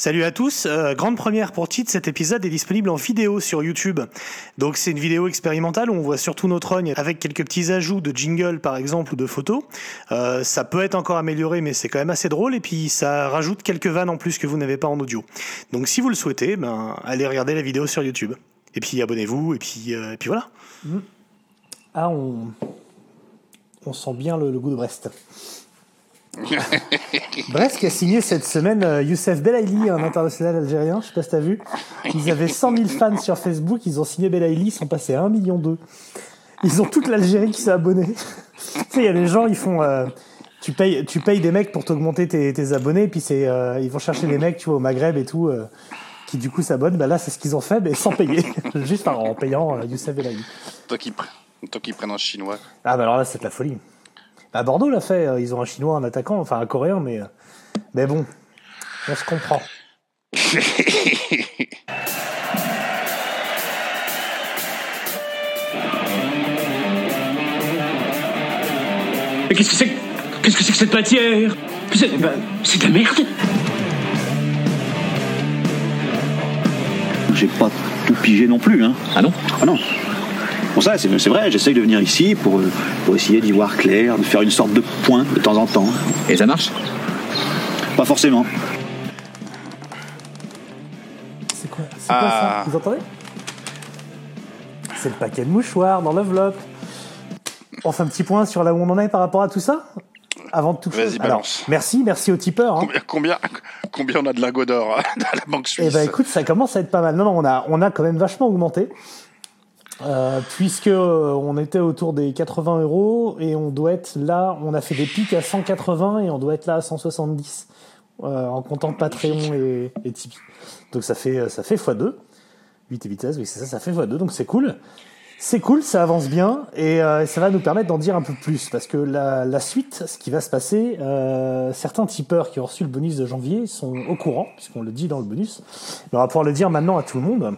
Salut à tous, euh, grande première pour titre, cet épisode est disponible en vidéo sur YouTube. Donc c'est une vidéo expérimentale où on voit surtout notre rogne avec quelques petits ajouts de jingle par exemple ou de photos. Euh, ça peut être encore amélioré mais c'est quand même assez drôle et puis ça rajoute quelques vannes en plus que vous n'avez pas en audio. Donc si vous le souhaitez, ben, allez regarder la vidéo sur YouTube. Et puis abonnez-vous et puis, euh, et puis voilà. Ah, on, on sent bien le goût de Brest. Brest qui a signé cette semaine euh, Youssef Belaïli, un international algérien, je sais pas si t'as vu. Ils avaient 100 000 fans sur Facebook, ils ont signé Belaïli, ils sont passés à 1 million d'eux. Ils ont toute l'Algérie qui s'est abonnée. tu sais, il y a des gens, ils font... euh, tu payes, tu payes des mecs pour t'augmenter tes, tes abonnés, puis c'est, euh, ils vont chercher des mecs, tu vois, au Maghreb et tout, euh, qui du coup s'abonnent. Bah là, c'est ce qu'ils ont fait, mais sans payer, juste en, en payant Youssef Belaïli. Toi qui, toi qui prennent un chinois. Ah bah alors là, c'est de la folie. Bah Bordeaux l'a fait, euh, ils ont un chinois, un attaquant, enfin un coréen, mais, euh, mais bon, on se comprend. Mais qu'est-ce que c'est que- Qu'est-ce que c'est que cette matière? C'est bah, c'est de la merde J'ai pas tout pigé non plus, hein. Ah non? Ah non. Bon ça, c'est vrai, j'essaye de venir ici pour, euh, pour essayer d'y voir clair, de faire une sorte de point de temps en temps. Et ça marche? Pas forcément. C'est quoi, c'est quoi Ah. ça Vous entendez? C'est le paquet de mouchoirs dans l'enveloppe. On fait un petit point sur là où on en est par rapport à tout ça? Avant de tout Vas-y. Alors, balance. merci, merci aux tipeurs. hein. Combien, combien, combien on a de lingots d'or hein, dans la banque Eh suisse ben écoute, ça commence à être pas mal. Non, non, on a, on a quand même vachement augmenté. Euh, puisque euh, on était autour des 80 euros et on doit être là, on a fait des pics à 180 et on doit être là à 170 euh, en comptant Patreon et, et Tipeee. Donc ça fait ça fait x2. 8 et 8, 16, oui c'est ça, ça fait x2, donc c'est cool. C'est cool, ça avance bien et euh, ça va nous permettre d'en dire un peu plus parce que la, la suite, ce qui va se passer, euh, certains tipeurs qui ont reçu le bonus de janvier sont au courant puisqu'on le dit dans le bonus. Mais on va pouvoir le dire maintenant à tout le monde.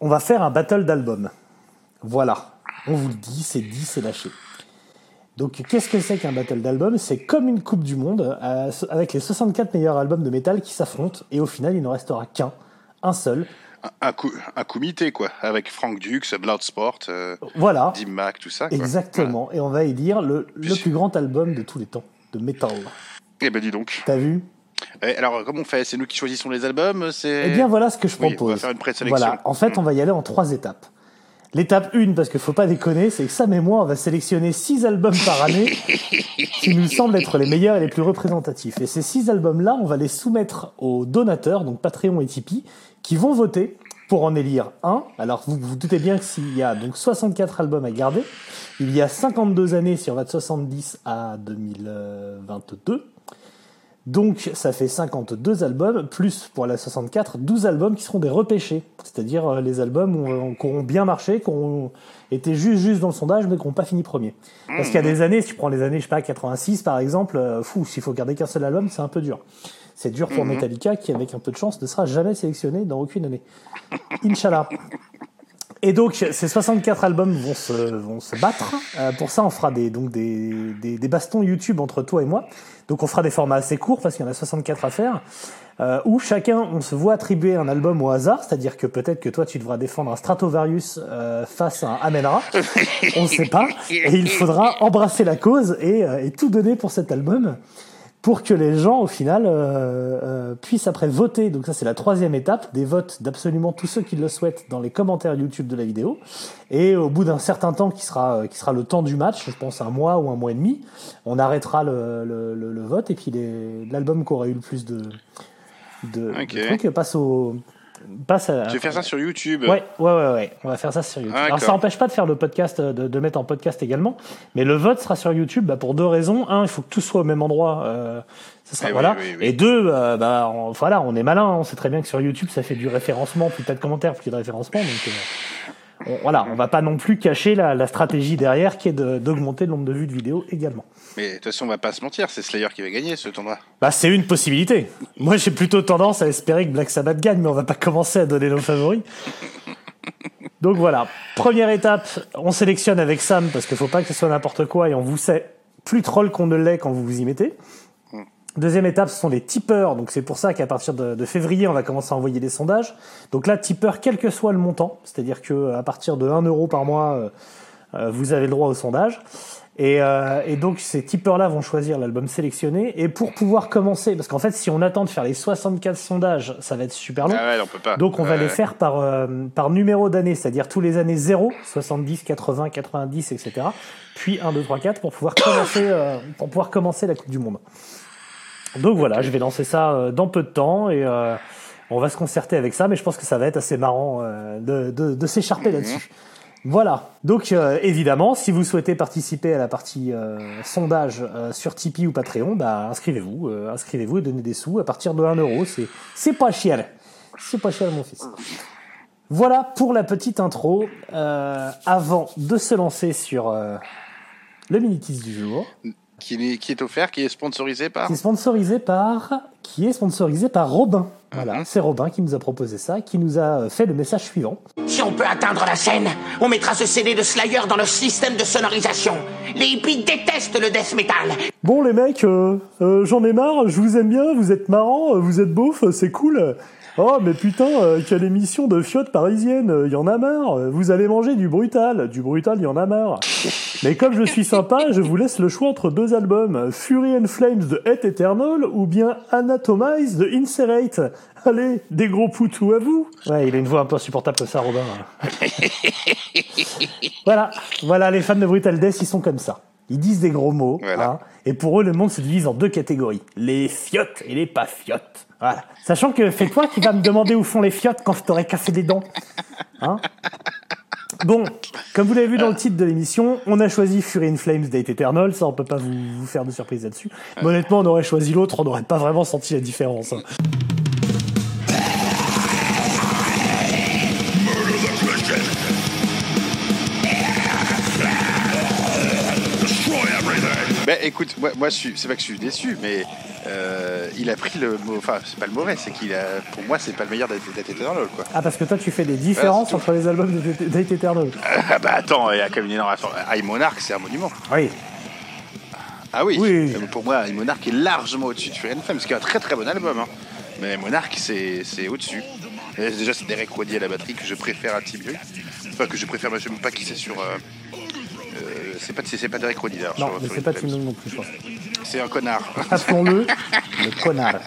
On va faire un battle d'albums. Voilà, on vous le dit, c'est dit, c'est lâché. Donc qu'est-ce que c'est qu'un battle d'albums C'est comme une coupe du monde euh, avec les 64 meilleurs albums de métal qui s'affrontent et au final il n'en restera qu'un, un seul. un, coup, un comité, quoi, avec Frank Dux, Bloodsport, euh, Voilà. Dim Mac, tout ça. Quoi. Exactement. Et on va élire le, le plus grand album de tous les temps de metal. Eh ben dis donc. T'as vu? Alors, comment on fait? C'est nous qui choisissons les albums C'est. Eh bien, voilà ce que je Oui, on va propose. faire une présélection. Voilà. En fait, on va y aller en trois étapes. L'étape 1, parce qu'il faut pas déconner, c'est que Sam et moi, on va sélectionner six albums par année qui nous semblent être les meilleurs et les plus représentatifs. Et ces six albums-là, on va les soumettre aux donateurs, donc Patreon et Tipeee, qui vont voter pour en élire un. Alors, vous vous doutez bien que s'il y a donc 64 albums à garder, il y a 52 années si on va de 70 à 2022. Donc ça fait 52 albums, plus pour la 64, 12 albums qui seront des repêchés. C'est-à-dire euh, les albums où, euh, qui auront bien marché, qui auront été juste, juste dans le sondage, mais qui n'ont pas fini premier. Parce qu'il y a des années, si tu prends les années, je sais pas, 86 par exemple, euh, fou, s'il faut garder qu'un seul album, c'est un peu dur. C'est dur pour Metallica, qui avec un peu de chance ne sera jamais sélectionné dans aucune année. Inch'Allah. Et donc, ces 64 albums vont se, vont se battre. Euh, pour ça, on fera des, donc des, des, des bastons YouTube entre toi et moi. Donc, on fera des formats assez courts parce qu'il y en a 64 à faire. Euh, où chacun, on se voit attribuer un album au hasard. C'est-à-dire que peut-être que toi, tu devras défendre un Stratovarius euh, face à un Amenra. on ne sait pas. Et il faudra embrasser la cause et, euh, et tout donner pour cet album pour que les gens, au final, euh, euh, puissent après voter. Donc ça, c'est la troisième étape, des votes d'absolument tous ceux qui le souhaitent dans les commentaires YouTube de la vidéo. Et au bout d'un certain temps, qui sera, euh, qui sera le temps du match, je pense un mois ou un mois et demi, on arrêtera le, le, le- le vote et puis l'album qui aura eu le plus de, de trucs passe au... Passe à, Je vais faire ça sur YouTube. Ouais, ouais, ouais, ouais. On va faire ça sur YouTube. Ah, Alors ça n'empêche pas de faire le podcast, euh, de, de mettre en podcast également, mais le vote sera sur YouTube bah, pour deux raisons. Un, il faut que tout soit au même endroit. Euh, ça sera, Eh voilà. oui, oui. Et deux, euh, bah, on, voilà, on est malin. On sait très bien que sur YouTube, ça fait du référencement. Plus t'as de commentaires, plus de référencement. Donc euh, on, voilà, on va pas non plus cacher la, la stratégie derrière, qui est de- d'augmenter le nombre de vues de vidéos également. Mais de toute façon, on va pas se mentir, c'est Slayer qui va gagner ce tournoi. Bah, c'est une possibilité. Moi, j'ai plutôt tendance à espérer que Black Sabbath gagne, mais on va pas commencer à donner nos favoris. Donc voilà, première étape, on sélectionne avec Sam parce qu'il faut pas que ce soit n'importe quoi et on vous sait plus troll qu'on ne l'est quand vous vous y mettez. Deuxième étape, ce sont les tipeurs. Donc c'est pour ça qu'à partir de, de février, on va commencer à envoyer des sondages. Donc là, tipeur, quel que soit le montant, c'est-à-dire que à partir de 1 euro par mois, euh, euh, vous avez le droit au sondage. Et, euh, et donc ces tipeurs-là vont choisir l'album sélectionné. Et pour pouvoir commencer, parce qu'en fait, si on attend de faire les 64 sondages, ça va être super long. Ah ouais, on peut pas. Donc on va les faire par, euh, par numéro d'année, c'est-à-dire tous les années 0, 70, 80, 90, etc. Puis 1, 2, 3, 4 pour pouvoir commencer, euh, pour pouvoir commencer la Coupe du Monde. Donc voilà, je vais lancer ça euh, dans peu de temps et euh, on va se concerter avec ça, mais je pense que ça va être assez marrant euh, de, de, de s'écharper là-dessus. Voilà. Donc euh, évidemment, si vous souhaitez participer à la partie euh, sondage euh, sur Tipeee ou Patreon, bah inscrivez-vous, euh, inscrivez-vous et donnez des sous à partir de 1 euro. C'est c'est pas cher, c'est pas cher mon fils. Voilà pour la petite intro. Euh, avant de se lancer sur euh, le minitis du jour, Qui, est- qui est offert, qui est sponsorisé par. qui est sponsorisé par qui est sponsorisé par Robin. Voilà, Mhm. c'est Robin qui nous a proposé ça, qui nous a fait le message suivant. Si on peut atteindre la scène, on mettra ce CD de Slayer dans le système de sonorisation. Les hippies détestent le death metal. Bon les mecs, euh, euh, j'en ai marre, je vous aime bien, vous êtes marrants, vous êtes beaufs, c'est cool. Oh mais putain, euh, quelle émission de fiottes parisienne, euh, y en a marre, euh, vous allez manger du brutal, du brutal y en a marre. Mais comme je suis sympa, je vous laisse le choix entre deux albums, Fury and Flames de Hate Eternal ou bien Anatomize de Incerate. Allez, des gros poutous à vous Ouais, il a une voix un peu insupportable comme ça, Robin. voilà, voilà, les fans de Brutal Death, ils sont comme ça. Ils disent des gros mots, Voilà. hein, et pour eux, le monde se divise en deux catégories. Les fiottes et les pas fiottes. Voilà. Sachant que c'est toi qui vas me demander où font les fiottes quand je t'aurais cassé des dents. Hein? Bon, comme vous l'avez vu dans le titre de l'émission, on a choisi Fury in Flames Date Eternal, ça on peut pas vous, vous faire de surprise là-dessus. Mais honnêtement, on aurait choisi l'autre, on n'aurait pas vraiment senti la différence. hein. Ben écoute, moi, moi je suis, c'est pas que je suis déçu, mais euh, il a pris le mot. Enfin, c'est pas le mauvais, c'est qu'il a. Pour moi, c'est pas le meilleur d'être Eternal, quoi. Ah, parce que toi tu fais des différences entre les albums de Date Eternal. Ah bah attends, il y a quand même une énorme. High Monarch, c'est un monument. Oui. Ah oui, Oui. Euh, Pour moi, High Monarch est largement au-dessus de Fury Flames, ce qui est un très très bon album. Hein. Mais Monarch, c'est au-dessus. Déjà, c'est Derek Roddy à la batterie que je préfère à Tibu. Enfin, que je préfère, je sais même pas qui c'est sur. euh, euh, c'est pas, c'est pas Derek Roddy d'ailleurs. Non, mais c'est pas. Tim non plus, je pense. C'est un connard. Appelons-le le connard.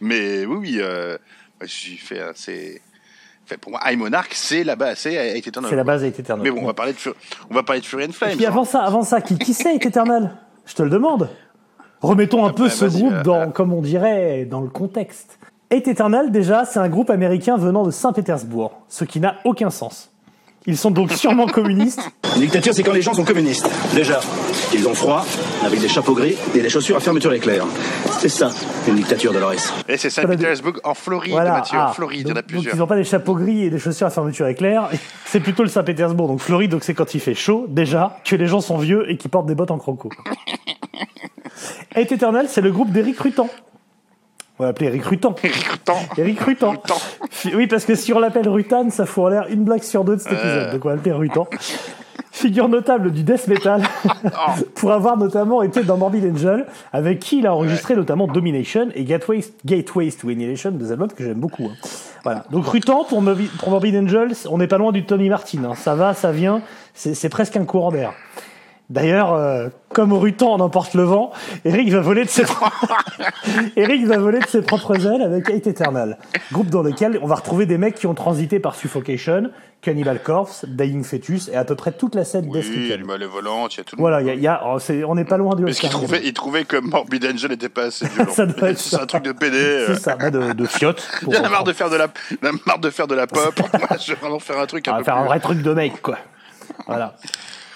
Mais oui, oui, euh, j'ai fait. euh, fait, pour moi, High Monarch, c'est la base, c'est Hate Eternal. C'est la base Date Eternal. Mais bon, on va parler de, on va parler de Fury and Flames. Et puis avant ça, avant ça, qui, qui c'est Hate Eternal Je te le demande. Remettons un peu bah, ce groupe bah, dans, bah. comme on dirait, dans le contexte. Hate Eternal, déjà, c'est un groupe américain venant de Saint-Pétersbourg, ce qui n'a aucun sens. Ils sont donc sûrement communistes. Une dictature, c'est quand les gens sont communistes. Déjà, ils ont froid, avec des chapeaux gris et des chaussures à fermeture éclair. C'est ça, une dictature, Dolores. Et c'est Saint-Pétersbourg en Floride, Voilà. Mathieu. Ah, en Floride, il y en a donc, donc plusieurs. ils n'ont pas des chapeaux gris et des chaussures à fermeture éclair. C'est plutôt le Saint-Pétersbourg, donc Floride, donc c'est quand il fait chaud, déjà, que les gens sont vieux et qui portent des bottes en croco. Hate Eternal, c'est le groupe d'Eric Rutan. On va l'appeler Eric Rutan. Rutan. Eric Rutan. Rutan. Oui, parce que si on l'appelle Rutan, ça fout en l'air une blague sur deux de cet Euh. épisode. Donc on va l'appeler Rutan. Figure notable du death metal, pour avoir notamment été dans Morbid Angel, avec qui il a enregistré notamment Domination et Gateways, Gateways to Annihilation, deux albums que j'aime beaucoup. hein. Voilà. Donc Rutan, pour, Morbid- Angel, on n'est pas loin du Tony Martin. hein. Ça va, ça vient, c'est presque un courant d'air. D'ailleurs, euh, comme au Rutan on emporte le vent, Eric va voler de ses Eric va voler de ses propres ailes avec Hate Eternal, groupe dans lequel on va retrouver des mecs qui ont transité par Suffocation, Cannibal Corpse, Dying Fetus et à peu près toute la scène Oui, Death il y a Metal. le Malévolent, il y a tout le Voilà, monde. il y a, y a- oh, c'est- on n'est pas loin du Parce qu'il trouvait, il trouvait que Morbid Angel n'était pas assez violent. Ça doit être c'est un truc de PD. euh. C'est ça, bah, de, de fiotte. Il y en a marre de faire de la, il y en a marre de faire de la pop. Moi, je vais vraiment faire un truc On va peu faire un vrai truc de mec, quoi. Voilà.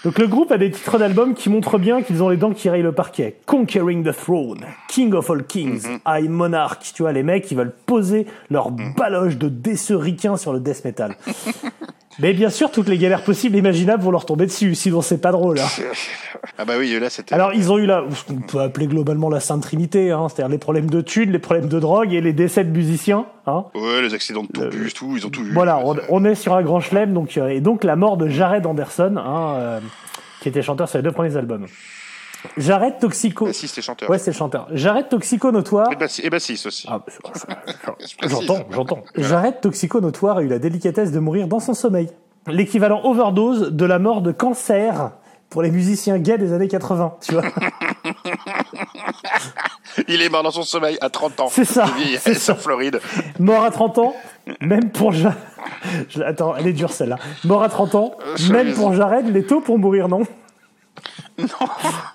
Donc le groupe a des titres d'albums qui montrent bien qu'ils ont les dents qui rayent le parquet. Conquering the Throne, King of All Kings, Mhm. I Monarch. Tu vois, les mecs, ils veulent poser leur baloche de déceux ricains sur le death metal. Mais bien sûr, toutes les galères possibles et imaginables vont leur tomber dessus, sinon c'est pas drôle. hein. Ah bah oui, là c'était. Alors, ils ont eu là, ce qu'on peut appeler globalement la Sainte Trinité, hein, c'est-à-dire les problèmes de thunes, les problèmes de drogue et les décès de musiciens. Hein. Ouais, les accidents de tourbus, tout, ils ont tout eu. Voilà, on, on est sur un grand chelem, donc, euh, et donc la mort de Jared Anderson, hein, euh, qui était chanteur sur les deux premiers albums. J'arrête Toxico. Bah, si, c'était chanteur. Ouais, c'est le chanteur. J'arrête Toxico Notoire. Et Bassis, et Bassis aussi. Ah, Bassis. J'entends, j'entends. J'arrête Toxico Notoire a eu la délicatesse de mourir dans son sommeil. L'équivalent overdose de la mort de cancer pour les musiciens gays des années 80, tu vois. Il est mort dans son sommeil à 30 ans. C'est ça, c'est ça. Floride. Mort à 30 ans, même pour Ja- Je- Attends, elle est dure celle-là. Mort à 30 ans, Euh, même pour Jared, il est tôt pour mourir, non?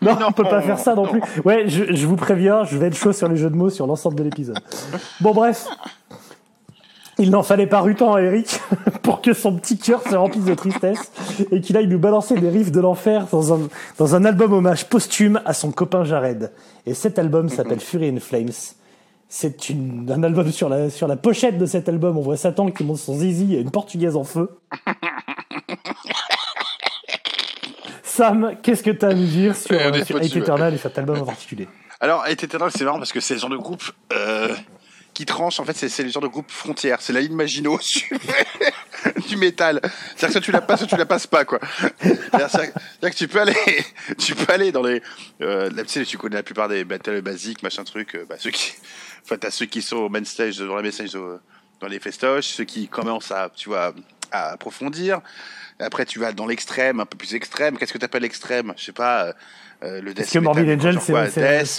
Non, on peut pas faire ça non, plus. Ouais, je, je vous préviens, je vais être chaud sur les jeux de mots sur l'ensemble de l'épisode. Bon, bref. Il n'en fallait pas autant à Eric pour que son petit cœur se remplisse de tristesse et qu'il aille nous balancer des riffs de l'enfer dans un, dans un album hommage posthume à son copain Jared. Et cet album s'appelle Fury and Flames. C'est un album sur la, sur la pochette de cet album. On voit Satan qui monte son zizi et une portugaise en feu. Sam, qu'est-ce que tu as à nous dire sur, Euh, est euh, sur Hate. Eternal et cet album en particulier? Alors, Hate Eternal, c'est marrant parce que c'est le genre de groupe euh, qui tranche. En fait, c'est le genre de groupe frontière. C'est la ligne Maginot du métal. C'est-à-dire que soit tu la passes, soit tu la passes pas, quoi. C'est-à-dire que tu peux aller, tu peux aller dans les. Euh, tu sais, tu connais la plupart des battles basiques, machin truc. euh, bah, ceux qui, enfin, t'as ceux qui sont au main stage, dans la main stage, au- dans les festoches, ceux qui commencent à, tu vois, à approfondir. Après, tu vas dans l'extrême, un peu plus extrême. Qu'est-ce que tu appelles extrême Je sais pas. Euh, le death que Morbid metal, Angel, c'est- quoi,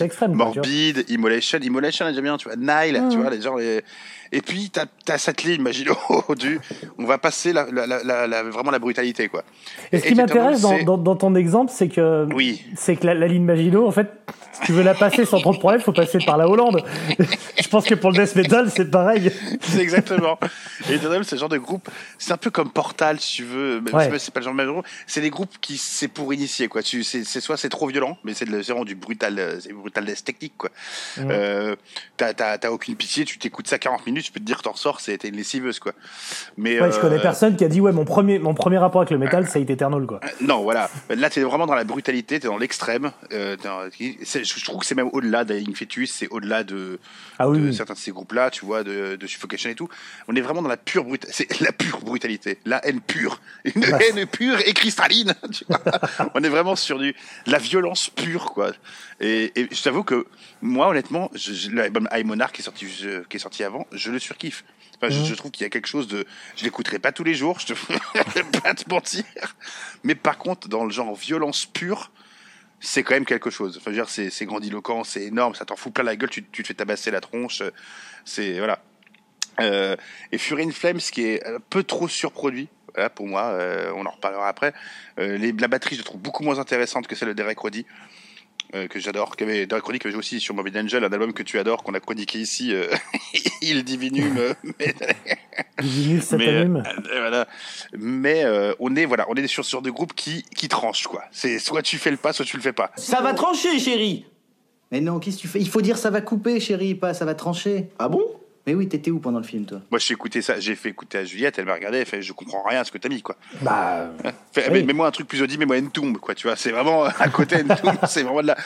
extrême, quoi, tu vois. Morbid, Immolation. Immolation, est déjà bien, tu vois. Nile, tu vois, les gens, les... Et puis, t'as as cette ligne, Magino, du... On va passer la, la, la, la- la- vraiment la brutalité, quoi. Et ce Et qui m'intéresse dans, dans, dans ton exemple, c'est que, Oui. c'est que la, la ligne Maginot, en fait, si tu veux la passer sans trop de problème, faut passer par la Hollande. Je pense que pour le death metal, c'est pareil. C'est exactement. Et Eternal, c'est le genre de groupe, c'est un peu comme Portal, si tu veux. Même Ouais. c'est pas le genre de même groupe. C'est des groupes qui, c'est pour initier, quoi. C'est soit c'est trop violent, mais c'est, vraiment du brutal, euh, c'est brutal technique, quoi. Euh, t'as, aucune pitié, tu t'écoutes ça 40 minutes, je peux te dire t'en ressors, t'es une lessiveuse, quoi. Mais, Ouais, je euh, connais personne qui a dit, ouais, mon premier, mon premier rapport avec le métal, c'est Hate Eternal, quoi. Non, voilà. Là, t'es vraiment dans la brutalité, t'es dans l'extrême. Euh, je trouve que c'est même au-delà d'Alien Fetus, c'est au-delà de, Ah oui, de oui. certains de ces groupes-là, tu vois, de, de Suffocation et tout. On est vraiment dans la pure brutalité. C'est la pure brutalité, la haine pure, une haine pure et cristalline. tu vois. On est vraiment sur du la violence pure, quoi. Et, et je t'avoue que moi, honnêtement, l'album High Monarch qui est sorti, je- qui est sorti avant, je le surkiffe. Enfin, je, je trouve qu'il y a quelque chose de. Je l'écouterai pas tous les jours, je te pas te mentir. Mais par contre, dans le genre violence pure, c'est quand même quelque chose. Enfin, je veux dire, c'est grandiloquent, c'est énorme, ça t'en fout plein la gueule, tu, tu te fais tabasser la tronche. C'est voilà. Euh, et Fury in Flames, ce qui est un peu trop surproduit. Voilà, pour moi, euh, on en reparlera après. Euh, les, la batterie, je la trouve beaucoup moins intéressante que celle de Derek Roddy, euh, que j'adore. Que Derek Roddy, que j'ai aussi sur Morbid Angel, un album que tu adores, qu'on a chroniqué ici, euh, Il Divinum. mais- mais, euh, voilà. mais euh, on est voilà, on est sur sur des groupes qui qui tranchent quoi. C'est soit tu fais le pas, soit tu le fais pas. Ça va trancher, chérie Mais non, qu'est-ce que tu fais? Il faut dire ça va couper, chérie, pas ça va trancher. Ah bon? Mais oui, t'étais où pendant le film, toi? Moi j'ai écouté ça, j'ai fait écouter à Juliette, elle m'a regardé, elle fait je comprends rien à ce que t'as mis quoi. Bah, Fait, Oui. mais, moi un truc plus audible, mais moi Entomb quoi, tu vois, c'est vraiment à côté Entomb, c'est vraiment de la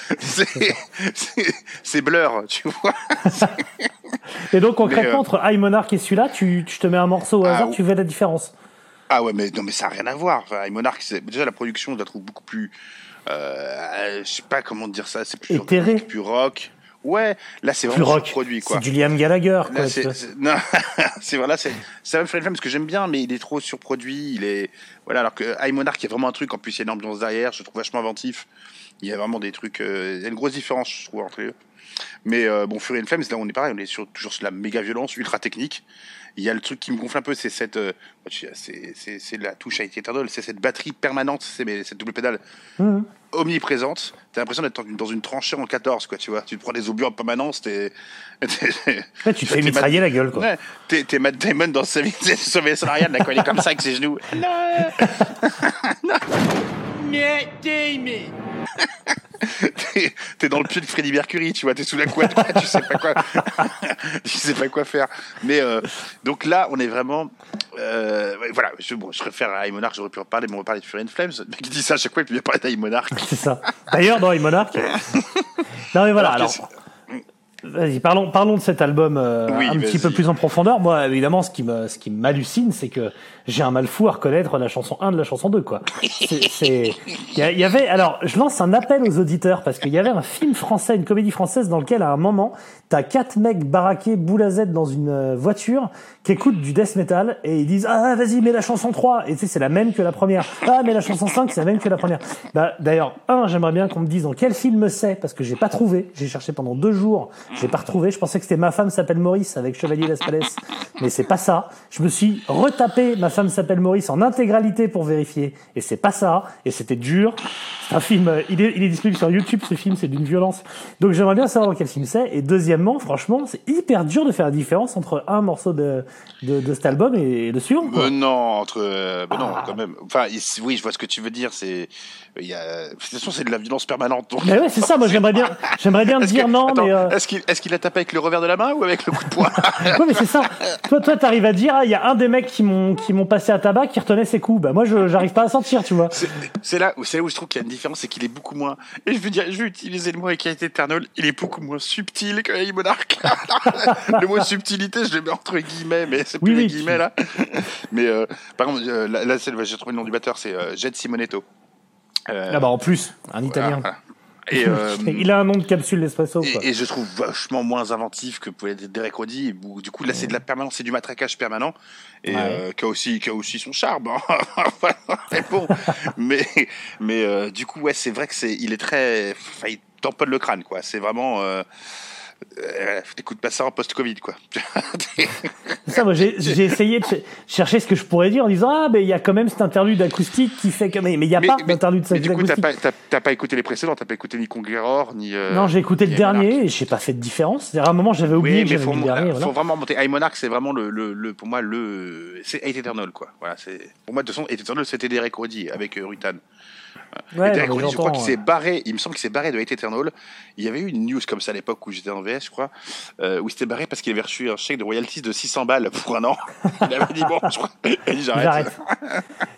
c'est blur, tu vois. et donc, concrètement, euh, entre High Monarch et celui-là, tu, tu te mets un morceau au Ah, hasard, ou- tu fais la différence. Ah ouais, mais non, mais ça n'a rien à voir. Enfin, High Monarch, déjà la production, je la trouve beaucoup plus. Euh, je sais pas comment dire ça, c'est plus plus rock. Ouais, là c'est vraiment rock. produit quoi. C'est du Liam Gallagher, Là, quoi. c'est, c'est- non, c'est voilà, c'est un Fred Flame, parce que j'aime bien, mais il est trop surproduit. Il est voilà, alors que High Monarch, il y a vraiment un truc. En plus, il y a une ambiance derrière. Je trouve vachement inventif. Il y a vraiment des trucs. euh, il y a une grosse différence, je trouve, entre les deux. Mais euh, bon, Fury and Flames, là, on est pareil. On est sur, toujours sur la méga violence, ultra technique. Il y a le truc qui me gonfle un peu, c'est cette, euh, c'est, la touche à Eternal, c'est cette batterie permanente, c'est cette double pédale Mhm. omniprésente. T'as l'impression d'être dans une, dans une tranchée en 14, quoi, tu vois. Tu te prends des obus en permanence, t'es, Ouais, tu te fais mitrailler la gueule, quoi. Ouais, t'es, Matt Damon dans sa vie, c'est sauvé Solarian, là, quand il est comme ça avec ses genoux. T'es, t'es dans le pied de Freddie Mercury, tu vois, t'es sous la couette, tu sais pas quoi, tu sais pas quoi faire. Mais euh, donc là, on est vraiment, euh, ouais, voilà. Je, bon, je réfère à Monarch, j'aurais pu en parler, mais on va parler de Fury and Flames. Mec qui dit ça à chaque fois, il peut bien parler d'High Monarch. C'est ça. D'ailleurs, dans High Monarch. non, mais voilà, Alors, alors. Vas-y, parlons, parlons de cet album euh, Oui, un petit peu plus en profondeur. Moi, évidemment, ce qui me, ce qui m'hallucine, c'est que j'ai un mal fou à reconnaître la chanson 1 de la chanson 2, quoi. C'est, il y, y avait, alors, je lance un appel aux auditeurs parce qu'il y avait un film français, une comédie française dans lequel, à un moment, t'as quatre mecs baraqués boule à Z dans une euh, voiture qui écoutent du death metal et ils disent, ah, vas-y, mets la chanson 3. Et tu sais, c'est la même que la première. Ah, mais la chanson 5, c'est la même que la première. Bah, d'ailleurs, un, j'aimerais bien qu'on me dise dans quel film c'est parce que j'ai pas trouvé. J'ai cherché pendant deux jours. J'ai pas retrouvé. Je pensais que c'était Ma femme s'appelle Maurice avec Chevalier Laspalès. Mais c'est pas ça. Je me suis retapé Ma femme s'appelle Maurice en intégralité pour vérifier. Et c'est pas ça. Et c'était dur. C'est un film, euh, il est, il est disponible sur YouTube, ce film, c'est d'une violence. Donc j'aimerais bien savoir quel film c'est. Et deuxièmement, franchement, c'est hyper dur de faire la différence entre un morceau de, de, de cet album et le suivant. quoi. Euh, non, entre. euh, bah non, Ah. quand même. Enfin, oui, je vois ce que tu veux dire. C'est. Il y a. De toute façon, c'est de la violence permanente. Donc... Mais ouais, c'est ça. Moi, j'aimerais bien, j'aimerais bien dire que- non, attends, mais. euh, Est-ce qu'il est qu'il a tapé avec le revers de la main ou avec le coup de poing Ouais, mais c'est ça. Toi, toi, t'arrives à dire, ah, il y a un des mecs qui m'ont, qui m'ont passé à tabac qui retenait ses coups. Bah, moi, je, j'arrive pas à sentir, tu vois. C'est- là, où- c'est là où je trouve qu'il y a une différence, c'est qu'il est beaucoup moins. Et je veux dire, je vais utiliser le mot Equality Eternal, il est beaucoup moins subtil que Hey Monarch. le mot subtilité, je le mets entre guillemets, mais c'est plus Oui, les oui, guillemets là. mais euh, par exemple, euh, là, là, j'ai trouvé le nom du batteur, c'est euh, Jet Simonetto. Euh, Ah bah, en plus, un italien. voilà. Et, euh, il a un nom de capsule d'espresso, et, et je trouve vachement moins inventif que pouvait être Derek Roddy. Du coup, là, c'est de la permanence, c'est du matraquage permanent, et Ouais. euh, qui a aussi, qui a aussi son charme. hein. mais bon, mais, mais euh, du coup, ouais, c'est vrai que c'est, il est très, enfin, il tamponne le crâne, quoi. C'est vraiment, euh, euh, t'écoutes pas ça en post-Covid, quoi. Ça, moi, j'ai, essayé de ch- chercher ce que je pourrais dire en disant, ah, mais il y a quand même cet interlude acoustique qui fait que, mais il y a mais, pas d'interlude mais du coup, t'as acoustique. pas, écouté les précédents, t'as pas écouté ni Conqueror, ni. euh, Non, j'ai écouté le ni dernier et j'ai pas fait de différence. C'est-à-dire, à un moment, j'avais oublié Oui, que mais faut, mis le dernier, faut voilà. vraiment monter. High Monarch, c'est vraiment le, le, le- pour moi le, c'est Hate Eternal quoi. Voilà, c'est pour moi de toute façon Hate Eternal c'était Derek Roddy avec euh, Rutan. Ouais, Derek je crois qu'il s'est barré. Il me semble qu'il s'est barré de Hate Eternal. Il y avait eu une news comme ça à l'époque où j'étais en VS, je crois, euh, où il s'était barré parce qu'il avait reçu un chèque de royalties de 600 balles pour un an. Il avait dit bon, je crois, j'arrête. J'arrête.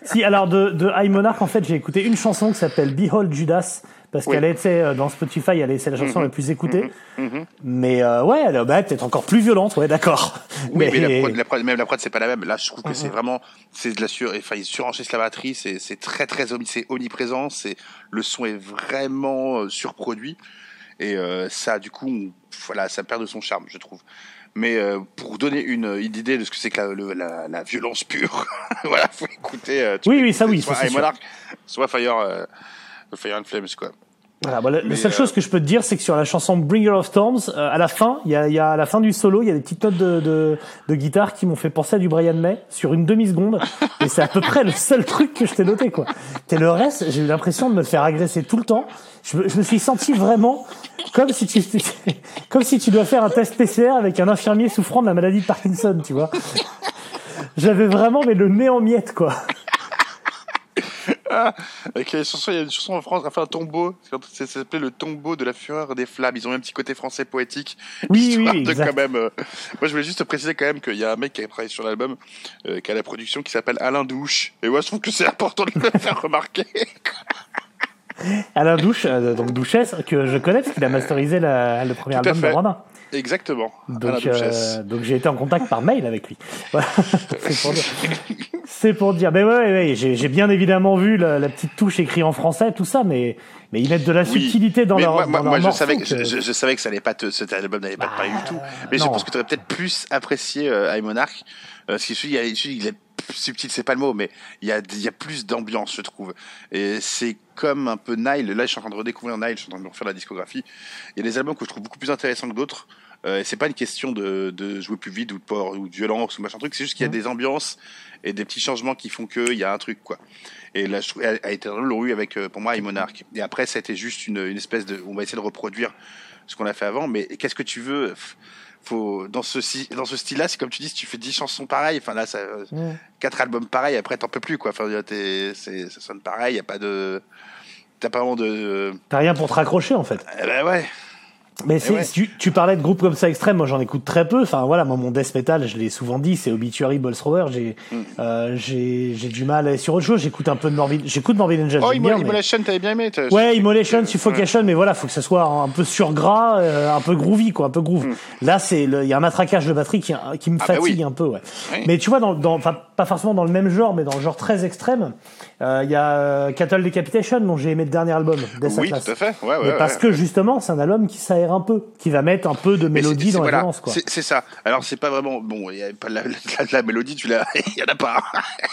si, alors de, de High Monarch, en fait, j'ai écouté une chanson qui s'appelle Behold Judas, parce Oui. qu'elle était euh, dans Spotify, elle est, la chanson Mhm. la plus écoutée. Mhm. Mais euh, ouais, elle est bah, peut-être encore plus violente, ouais, d'accord. Oui, mais, la prod, la prod- même la prod, c'est pas la même. Là, je trouve que c'est vraiment, c'est de la sur, enfin, il surenchisse la batterie, c'est, très, très, c'est omniprésent, c'est, le son est vraiment euh, surproduit. Et euh, ça, du coup, on- voilà, ça perd de son charme, je trouve. Mais euh, pour donner une, une idée de ce que c'est que la, le- la, la violence pure, voilà, faut écouter. tu Oui, oui, ça, oui, soit ça. Monarch, soit Fire, euh, Fire and Flames, quoi. Voilà, bah, la, seule euh, chose que je peux te dire, c'est que sur la chanson Bringer of Storms, euh, à la fin, il y a, il y a à la fin du solo, il y a des petites notes de, de, de guitare qui m'ont fait penser à du Brian May sur une demi seconde, et c'est à peu près le seul truc que je t'ai noté quoi. Et le reste, j'ai eu l'impression de me faire agresser tout le temps. Je me, je me suis senti vraiment comme si tu comme si tu dois faire un test PCR avec un infirmier souffrant de la maladie de Parkinson, tu vois. J'avais vraiment mais le nez en miettes quoi. Avec les chansons, il y a une chanson en France, on a fait un tombeau. Ça s'appelait le tombeau de la fureur des flammes. Ils ont eu un petit côté français poétique. Oui, histoire oui, de quand même. euh, Moi, je voulais juste préciser quand même qu'il y a un mec qui a travaillé sur l'album, euh, qui a la production, qui s'appelle Alain Douche. Et moi, je trouve que c'est important de le faire remarquer. Alain Douche, euh, donc Douchesse, que je connais parce qu'il a masterisé la- le premier Tout album de Rodin. Exactement. Donc, euh, donc j'ai été en contact par mail avec lui. Voilà. C'est pour dire. C'est pour dire. Mais ouais, ouais, j'ai bien évidemment vu la, la petite touche écrite en français, tout ça, mais mais ils mettent de la Oui. subtilité dans Mais leur moi, dans moi, leur moi, je savais que, que- je, je savais que ça allait pas te, cet album n'allait pas te parler du tout. Mais je pense que tu aurais peut-être plus apprécié euh, High Monarch. Euh, parce que celui, il, il est subtil, c'est pas le mot, mais il y a, il y a plus d'ambiance, je trouve. Et c'est comme un peu Nile. Là, je suis en train de redécouvrir Nile, je suis en train de me refaire la discographie. Il y a des albums que je trouve beaucoup plus intéressants que d'autres. Euh, c'est pas une question de, de jouer plus vite ou de port ou de violence ou machin truc. C'est juste qu'il y a des ambiances et des petits changements qui font qu'il y a un truc, quoi. Et là, je a, a été l'ont eu avec, euh, pour moi, Monarch. Et après, ça a été juste une, une espèce de, on va essayer de reproduire ce qu'on a fait avant. Mais qu'est-ce que tu veux? Faut, dans ce, dans ce style-là, c'est comme tu dis, si tu fais 10 chansons pareilles, enfin là, ça, quatre albums pareils, après t'en peux plus, quoi. Enfin, c'est- ça sonne pareil, y a pas de, t'as pas vraiment de, T'as rien pour te raccrocher en fait. eh ben ouais. Mais c'est, ouais. tu, tu parlais de groupes comme ça extrêmes, moi j'en écoute très peu. Enfin voilà, moi mon death metal, je l'ai souvent dit, c'est Obituary, Ball Thrower. J'ai, Mm. euh, j'ai, j'ai du mal à aller sur autre chose. J'écoute un peu de Morbid, j'écoute Morbid Angel. Oh, j'aime bien, Immo- mais- Immolation, t'avais bien aimé Ouais, Immolation, Ouais. Suffocation, mais voilà, faut que ça soit un peu surgras, euh, un peu groovy, quoi, un peu groove. Là, c'est, il y a un matraquage de batterie qui, qui me Mm. Ah bah fatigue oui. un peu, ouais. Oui. Mais tu vois, dans, dans, pas forcément dans le même genre, mais dans le genre très extrême, euh, il y a euh, Cattle Decapitation, dont j'ai aimé le dernier album, Death Oui, Atlas. tout à fait. Ouais, ouais, Mais parce ouais. que justement, c'est un album qui un peu, qui va mettre un peu de c'est- mélodie c'est- dans la voilà, violence, quoi. C'est c'est ça. Alors, c'est pas vraiment. Bon, il y a pas la, la, la mélodie, tu l'as. Il y en a pas.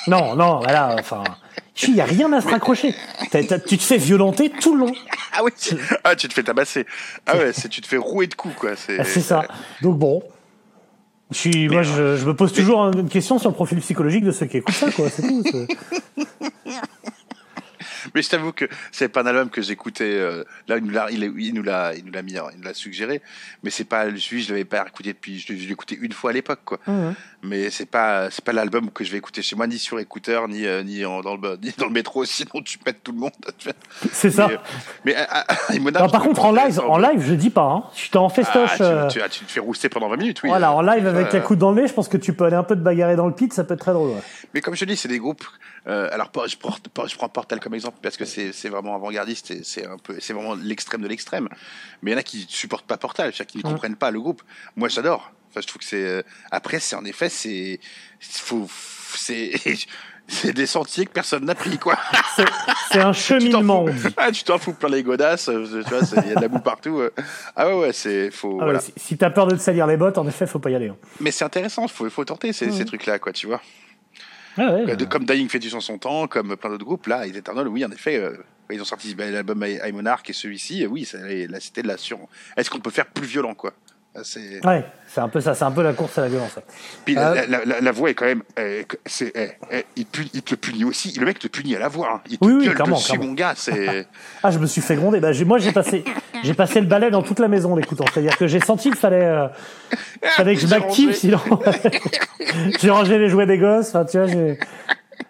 Non, non, voilà, enfin, il y a rien à se raccrocher. T'as- t'as- tu te fais violenter tout le long. Ah oui, tu, ah, tu te fais tabasser. Ah ouais, c'est- tu te fais rouer de coups, quoi. Ah, C'est ça. Donc bon. Je suis, moi, je, je me pose toujours une question sur le profil psychologique de ceux qui écoutent ça, quoi. C'est tout. c'est- Mais je t'avoue que c'est pas un album que j'écoutais. euh, là, il nous l'a, il, nous l'a, il nous l'a mis, il nous l'a suggéré. Mais c'est pas lui, je l'avais pas écouté depuis. Je l'ai écouté une fois à l'époque, quoi. Mais c'est pas, c'est pas l'album que je vais écouter chez moi, ni sur écouteur, ni euh, ni en- dans le ni dans le métro. Sinon, tu pètes tout le monde. C'est ça. Mais, euh, mais ah, ah, je par contre, en live, en live, je dis pas. Hein. Je suis en Ah, festoche. tu, tu- ah, tu te fais rouster pendant 20 minutes, oui. voilà, en live avec la coude dans le nez, je pense que tu peux aller un peu te bagarrer dans le pit, ça peut être très drôle. ouais. Mais comme je dis, c'est des groupes. alors, je, pas- je prends Portal comme exemple parce que c'est vraiment avant-gardiste c'est un peu, c'est vraiment l'extrême de l'extrême. Mais il y en a qui supportent pas Portal, qui ne comprennent pas le groupe. Moi, j'adore. Enfin, je trouve que c'est. euh, Après, c'est en effet, c'est. Faut. C'est. C'est des sentiers que personne n'a pris, quoi. C'est- un Tu t'en cheminement. fous. Ah, tu t'en fous plein les godasses, euh, tu vois, c'est- il y a de la boue partout. euh. Ah ouais, ouais, c'est. Faut, Ah voilà. si t'as peur de te salir les bottes, en effet, faut pas y aller. hein. Mais c'est intéressant, faut, faut tenter ces, ces trucs-là, quoi, tu vois. Ah ouais, De- comme Dying Fetus en son temps, comme plein d'autres groupes, là, les Eternal, oui, en effet, euh, ils ont sorti l'album I, I Monarch et celui-ci, euh, oui, là, c'était de la sur. Est-ce qu'on peut faire plus violent, quoi? C'est... ouais, c'est un peu ça, c'est un peu la course à la violence. Puis la, Euh, la- la- la voix est quand même. euh, c'est, il, te punit aussi. Le mec te punit à la voix. hein. Il te Oui, oui, clairement, dessus, clairement. mon gars. C'est. Ah, je me suis fait gronder. Bah, moi, j'ai passé, j'ai passé le balai dans toute la maison en l'écoutant. C'est-à-dire que j'ai senti qu'il fallait, euh, fallait que je m'active, sinon j'ai rangé les jouets des gosses. Enfin, tu vois, j'ai,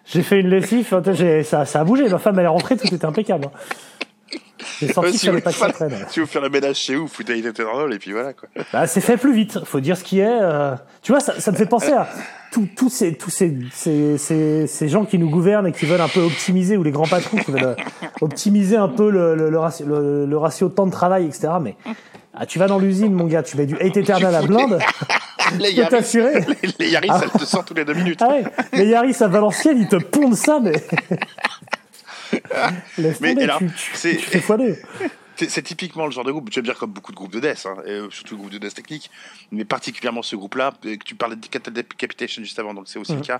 j'ai fait une lessive. Enfin, j'ai- ça, ça a bougé. Ma femme, elle est rentrée, tout était impeccable. hein. J'ai Ouais, qu'il si, vous, traîne. ouais. si vous faire le ménage chez vous, foutez les Eternal et puis voilà, quoi. Bah, c'est fait plus vite. Faut dire ce qui est. euh, Tu vois, ça, ça me fait penser à tous tous ces tous ces, ces, ces, ces gens qui nous gouvernent et qui veulent un peu optimiser ou les grands patrons qui veulent euh, optimiser un peu le, le, le, ratio, le, le ratio de temps de travail, etc. Mais ah, tu vas dans l'usine, mon gars, tu mets du hate eternal à blinde. Les Yaris, t'assurer. les, les Yaris, Ah. elles te sortent tous les deux minutes. Ah ouais, les Yaris à Valenciennes, ils te pondent ça, mais. Mais tomber, alors, tu, tu, c'est- tu fais foirer. C'est c'est typiquement le genre de groupe, tu vas me dire comme beaucoup de groupes de death, hein, et euh, surtout groupes de death technique, mais particulièrement ce groupe-là, euh, tu parlais de Decapitation juste avant, donc c'est aussi le cas,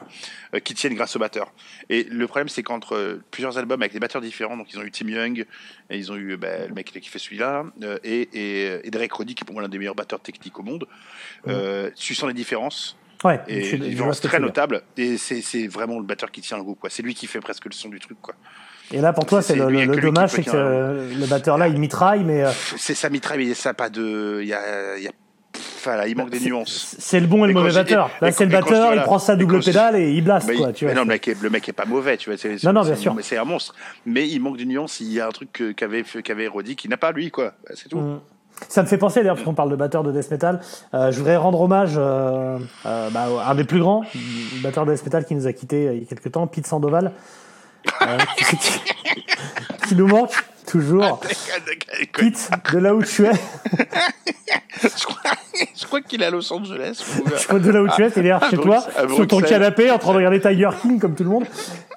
euh, qui tiennent grâce aux batteurs. Et le problème, c'est qu'entre euh, plusieurs albums avec des batteurs différents, donc ils ont eu Tim Young, et ils ont eu bah, le mec qui fait celui-là, euh, et, et, et Derek Roddy, qui est pour moi l'un des meilleurs batteurs techniques au monde, euh, tu sens les différences. Ouais, Et je suis- des je vois différences ce que très notables, et c'est c'est vraiment le batteur qui tient le groupe, quoi. C'est lui qui fait presque le son du truc, quoi. Et là, pour toi, C'est- le, le- dommage, c'est que le batteur là, il mitraille, mais euh, C'est sa mitraille, mais ça a pas de. Il y a, y a- Enfin, là, il manque des nuances. C'est le bon et le mauvais batteur. Là, c'est le batteur, il voilà, prend sa double pédale et il blaste, Mais, quoi. Tu mais vois. non, le mec, est, le mec est pas mauvais, tu vois. Non, non, bien sûr. mais C'est un monstre. Mais il manque de nuances. Il y a un truc qu'avait qu'avait Roddy qui n'a pas lui, quoi. C'est tout. Mm. Ça me fait penser, d'ailleurs, parce qu'on parle de batteur de death metal, euh, je voudrais rendre hommage euh, euh, bah, à un des plus grands batteurs de death metal qui nous a quittés euh, il y a quelques temps, Pete Sandoval, euh, qui, qui- qui nous manque toujours. Pete, de là où tu es, je crois, crois qu'il est à Los Angeles. je crois de là où tu es, t'es derrière chez toi, sur ton canapé, en train de regarder Tiger King comme tout le monde.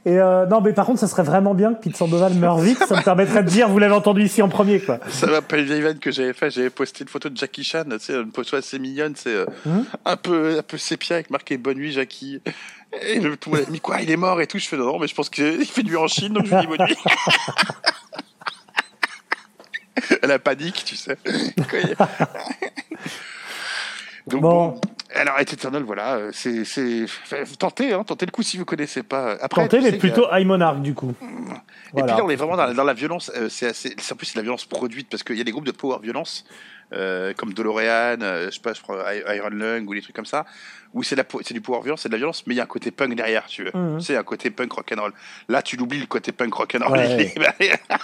Et euh, non, mais par contre, ça serait vraiment bien que Pete Sandoval meure vite. Ça me permettrait de dire, vous l'avez entendu ici en premier, quoi. Ça m'a pas une vieille vanne que j'avais fait. J'avais posté une photo de Jackie Chan, tu sais, une photo assez mignonne, c'est euh, Hum un peu, un peu sépia avec marqué Bonne nuit, Jackie. Et le, tout le monde a mis quoi Il est mort et tout. Je fais non, non, mais je pense qu'il fait nuit en Chine, donc je lui dis bonne nuit. La panique, tu sais. donc Bon. bon. Alors, Ed Eternal, voilà, euh, c'est, c'est, tentez, hein, tentez le coup si vous connaissez pas. Après, Tentez, mais a- plutôt High Monarch, du coup. et Voilà. puis là, on est vraiment dans, la- dans la violence. euh, c'est assez, c'est- en plus, c'est de la violence produite parce qu'il y a des groupes de power violence euh, comme DeLorean, euh, je sais pas, je prends I- Iron Lung ou des trucs comme ça, où c'est la c'est du power violence, c'est de la violence, mais il y a un côté punk derrière, tu veux. Mhm. Tu sais, un côté punk rock'n'roll. Là, tu l'oublies le côté punk rock'n'roll. Ouais.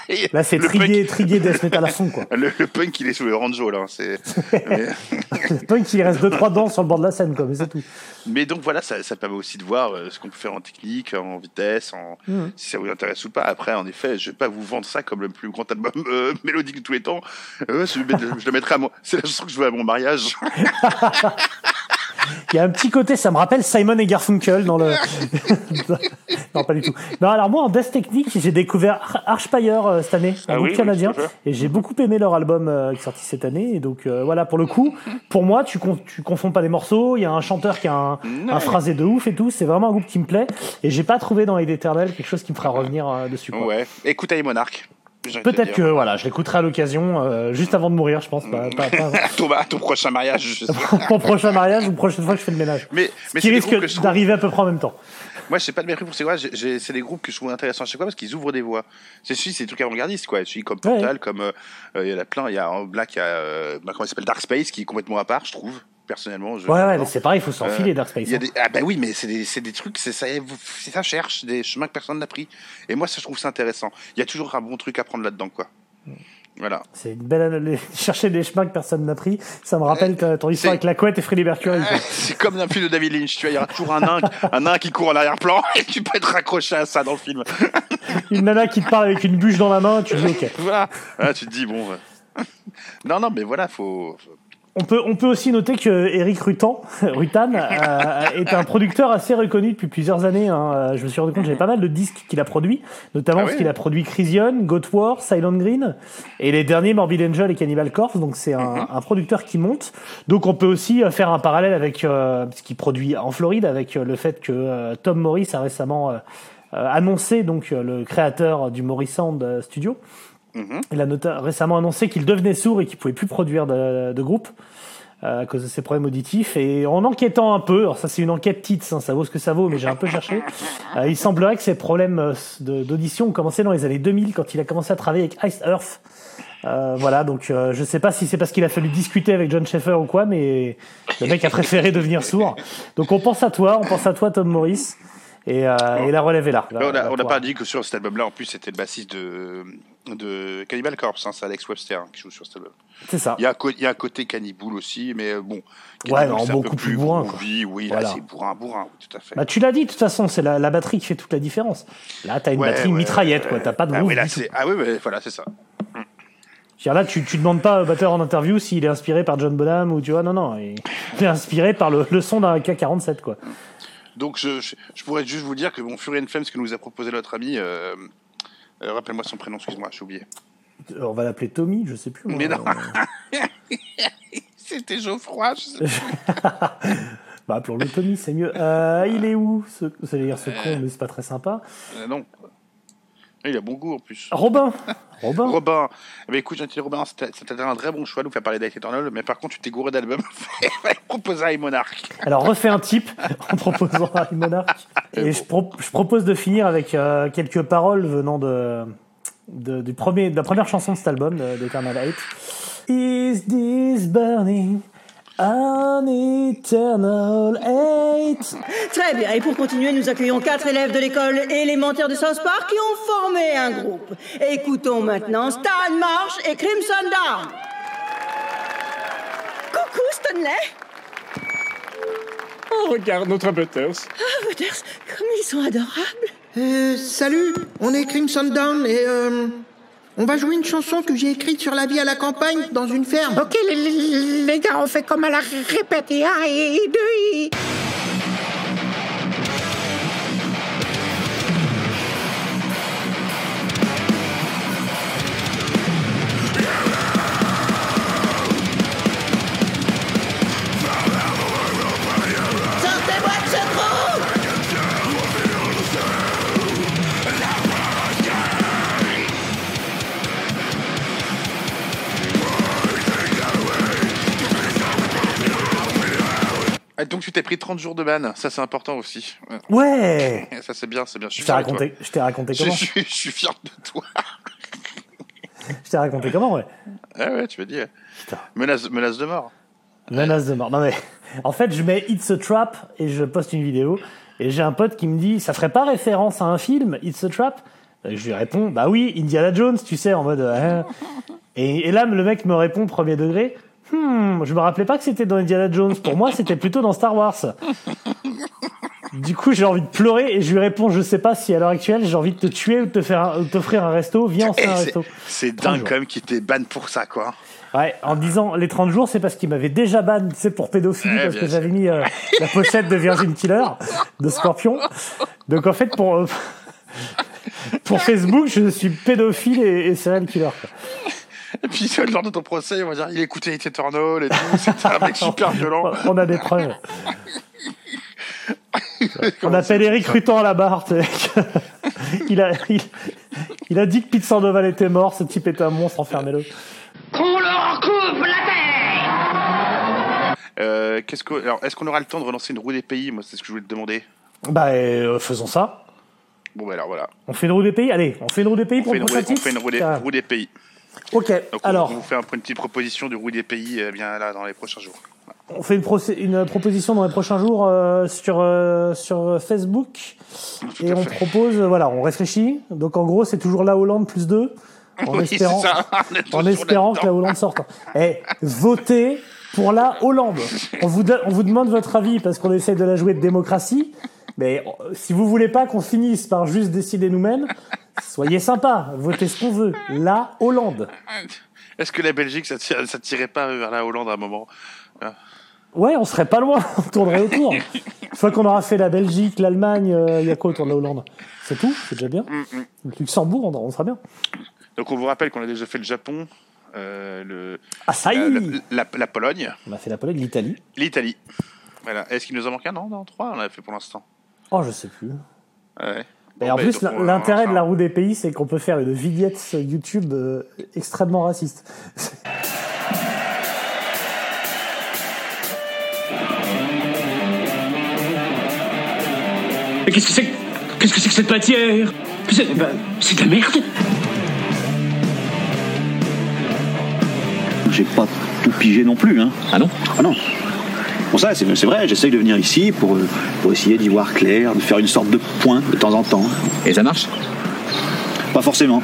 Il est- Là, c'est trigué, trigué death metal à fond, quoi. punk, le, le punk, il est sous le ranjo là. C'est. mais, Le punk, il reste deux trois dents sur le bord de la scène, quoi, mais c'est tout. mais donc voilà, ça, ça permet aussi de voir euh, ce qu'on peut faire en technique, en vitesse, en Mhm. si ça vous intéresse ou pas. Après, en effet, je vais pas vous vendre ça comme le plus grand album euh, mélodique de tous les temps. Euh, je, je le mettrai à mon. C'est la chanson que je veux à mon mariage. Il y a un petit côté, ça me rappelle Simon et Garfunkel dans le. non, pas du tout. Non, alors moi, en Death Technique, j'ai découvert Ar- Archpire euh, cette année, un Ah groupe oui, canadien, et j'ai beaucoup aimé leur album euh, qui est sorti cette année. Et donc euh, voilà, pour le coup, pour moi, tu, con- tu confonds pas les morceaux. Il y a un chanteur qui a un, un phrasé de ouf et tout. C'est vraiment un groupe qui me plaît. Et j'ai pas trouvé dans les Eternal quelque chose qui me fera revenir dessus. quoi. Ouais. Écoute Monarch. J'ai Peut-être que voilà, je l'écouterai à l'occasion, euh, juste avant de mourir, je pense. Pas, pas, pas- À ton, à ton prochain mariage. Mon prochain mariage ou prochaine fois que je fais le ménage. Mais, mais qui risque d'arriver à peu près en même temps. Moi, je sais pas de mépris pour ces groupes. j'ai- j'ai- C'est des groupes que je trouve intéressants à chaque fois parce qu'ils ouvrent des voies. C'est celui, c'est des trucs avant-gardistes, quoi. Je suis comme Ouais. Portal, comme euh, euh, il y en a plein. Il y a en Black, il y a euh, comment il s'appelle? Dark Space qui est complètement à part, je trouve. Personnellement, je, Ouais, ouais, mais c'est pareil, il faut s'enfiler Dark Space. Y a hein. des... Ah bah oui, mais c'est des, trucs, c'est ça, ça cherche, des chemins que personne n'a pris. Et moi, ça, je trouve ça intéressant. Il y a toujours un bon truc à prendre là-dedans, quoi. Voilà. C'est une belle. Chercher des chemins que personne n'a pris. Ça me rappelle ton histoire avec la couette et Freddie Mercury. quoi. C'est comme dans le film de David Lynch, tu vois, il y aura toujours un nain, un nain qui court en arrière-plan et tu peux être raccroché à ça dans le film. Une nana qui te parle avec une bûche dans la main, tu dis ok. Voilà. Ah, tu te dis, bon. Non, non, mais voilà, faut. On peut, on peut aussi noter que Eric Rutan, Rutan euh, est un producteur assez reconnu depuis plusieurs années. hein. Euh, Je me suis rendu compte, j'avais pas mal de disques qu'il a produits, notamment Ah parce oui qu'il a produit Crisium, Goat War, Silent Green, et les derniers Morbid Angel et Cannibal Corpse. Donc c'est un, un producteur qui monte. Donc on peut aussi euh, faire un parallèle avec euh, ce qu'il produit en Floride, avec euh, le fait que euh, Tom Morris a récemment euh, euh, annoncé, donc euh, le créateur du Morris Sound euh, Studio, Mhm. il a nota- récemment annoncé qu'il devenait sourd et qu'il pouvait plus produire de, de groupe euh, à cause de ses problèmes auditifs. Et en enquêtant un peu, alors ça c'est une enquête titre, hein, ça vaut ce que ça vaut, mais j'ai un peu cherché. euh, il semblerait que ses problèmes euh, d'audition ont commencé dans les années 2000 quand il a commencé à travailler avec Ice Earth. Euh, voilà, donc euh, je sais pas si c'est parce qu'il a fallu discuter avec John Schaeffer ou quoi, mais le mec a préféré devenir sourd. Donc on pense à toi, on pense à toi Tom Morris. Et, euh, et la relève est là. Mais on n'a pas dit que sur cet album-là, en plus, c'était le bassiste de, de Cannibal Corpse, hein, c'est Alex Webster hein, qui joue sur cet album. C'est ça. Il y a, un co- il y a un côté Cannibal aussi, mais euh, bon. Ouais, Cannibal, non, c'est un beaucoup peu plus bourrin, groovy, Oui, Voilà. là, c'est bourrin, bourrin, oui, tout à fait. Bah, tu l'as dit, de toute façon, c'est la, la batterie qui fait toute la différence. Là, t'as une Ouais, batterie ouais, mitraillette, ouais. quoi. T'as pas de Ah groove oui, là, du tout. c'est. Ah oui, ouais, voilà, c'est ça. Dire, Là, tu, tu demandes pas au batteur en interview s'il est inspiré par John Bonham ou tu vois, non, non. Il il est inspiré par le, le son d'un K47, quoi. Donc, je, je, je pourrais juste vous dire que bon, Fury and Flames, ce que nous a proposé notre ami, euh, euh, rappelle-moi son prénom, excuse-moi, j'ai oublié. On va l'appeler Tommy, je sais plus. moi. Mais non. Euh, C'était Geoffroy, je sais bah, appelons-le Tommy, c'est mieux. Euh, il est où ce, dire ce con, mais c'est pas très sympa. Euh, non. Il a bon goût en plus. Robin Robin Robin, eh ben, écoute, gentil Robin, c'était un très bon choix de nous faire parler d'Ice Eternal, mais par contre, tu t'es gouré d'albums. Proposer à Monarch. Alors, refais un type en proposant à Monarch. Et bon. je, pro- je propose de finir avec euh, quelques paroles venant de, de, du premier, de la première chanson de cet album, de- d'Eternal Hate. Is this burning? An eternal hate Très bien, et pour continuer, nous accueillons quatre élèves de l'école élémentaire de South Park qui ont formé un groupe. Écoutons maintenant Stan Marsh et Crimson Dawn. Coucou Stanley Oh, regarde notre Butters. Ah, Butters, comme ils sont adorables Euh, salut, on est Crimson Dawn et euh, on va jouer une chanson que j'ai écrite sur la vie à la campagne dans une ferme. Ok, les, gars, on fait comme à la répéter. Un et deux et... t'es pris 30 jours de ban, ça c'est important aussi. Ouais. Ça c'est bien, c'est bien. Je t'ai raconté, je t'ai raconté comment je suis fier de toi. Je t'ai raconté comment, ouais. Ah ouais, tu veux dire. Menace, menace de mort. Menace de mort. Non mais, en fait, je mets It's a Trap et je poste une vidéo. Et j'ai un pote qui me dit, ça ferait pas référence à un film, It's a Trap? Et Je lui réponds, bah oui, Indiana Jones, tu sais, en mode. euh, et, et là, le mec me répond premier degré. Hmm, je me rappelais pas que c'était dans Indiana Jones. Pour moi, c'était plutôt dans Star Wars. Du coup, j'ai envie de pleurer et je lui réponds, je sais pas si à l'heure actuelle j'ai envie de te tuer ou de te faire t'offrir un resto. Viens, on se Eh, fait un c'est- resto. C'est 30 dingue jours. quand même qu'il était ban pour ça, quoi. Ouais, en disant les 30 jours, c'est parce qu'il m'avait déjà ban, sais, pour pédophilie, Ouais, parce bien que j'avais mis euh, la pochette de Virgin Killer, de Scorpion. Donc en fait, pour, euh, pour Facebook, je suis pédophile et, et serial killer. quoi. Et puis, lors de ton procès, on va dire, il écoutait It Eternal et tout. C'était un mec super violent. On a des preuves. On appelle Eric Rutan à la barre. tu sais. il, a, il, il a dit que Pete Sandoval était mort, ce type était un monstre, enfermez-le. Qu'on leur coupe la tête Euh, qu'est-ce que, alors, est-ce qu'on aura le temps de relancer une roue des pays? Moi, c'est ce que je voulais te demander. Bah, euh, faisons ça. Bon, bah alors voilà. On fait une roue des pays? Allez, on fait une roue des pays On pour le prochain on fait une roue des, roue des pays. Ok, Donc, on- alors, on vous fait un- une petite proposition du roue des pays euh, bien là dans les prochains jours. on fait une, proposition dans les prochains jours euh, sur, euh, sur Facebook. et on propose, voilà, on réfléchit. Donc en gros, c'est toujours la Hollande plus 2. En Oui, espérant, en espérant que la. Hollande sorte. Eh, votez pour la Hollande. On vous, on vous demande votre avis parce qu'on essaie de la jouer de démocratie. Mais si vous voulez pas qu'on finisse par juste décider nous-mêmes, soyez sympa, votez ce qu'on veut. La Hollande. Est-ce que la Belgique, ça, tire- tirait pas vers la Hollande à un moment Ah. Ouais, on serait pas loin, on tournerait autour. Une fois qu'on aura fait la Belgique, l'Allemagne, il y a quoi autour de la Hollande? C'est tout, c'est déjà bien? Mm, Le Luxembourg, on, on sera bien. Donc on vous rappelle qu'on a déjà fait le Japon, euh, le, Ah, ça y la, est la- la- la Pologne, On a fait la Pologne, l'Italie. l'Italie. Voilà. Est-ce qu'il nous en manque un? Non, non, trois, on l'a fait pour l'instant. Oh, je sais plus. Ouais. Et Bon, en plus, va- l'intérêt de la roue des pays, c'est qu'on peut faire une vignette YouTube euh, extrêmement raciste. Mais qu'est-ce que c'est que- Qu'est-ce que c'est que cette matière? C'est bah, c'est de la merde J'ai pas tout pigé non plus, hein. Ah non? Ah non. Bon ça, c'est vrai, j'essaye de venir ici pour, pour essayer d'y voir clair, de faire une sorte de point de temps en temps. Et ça marche? Pas forcément.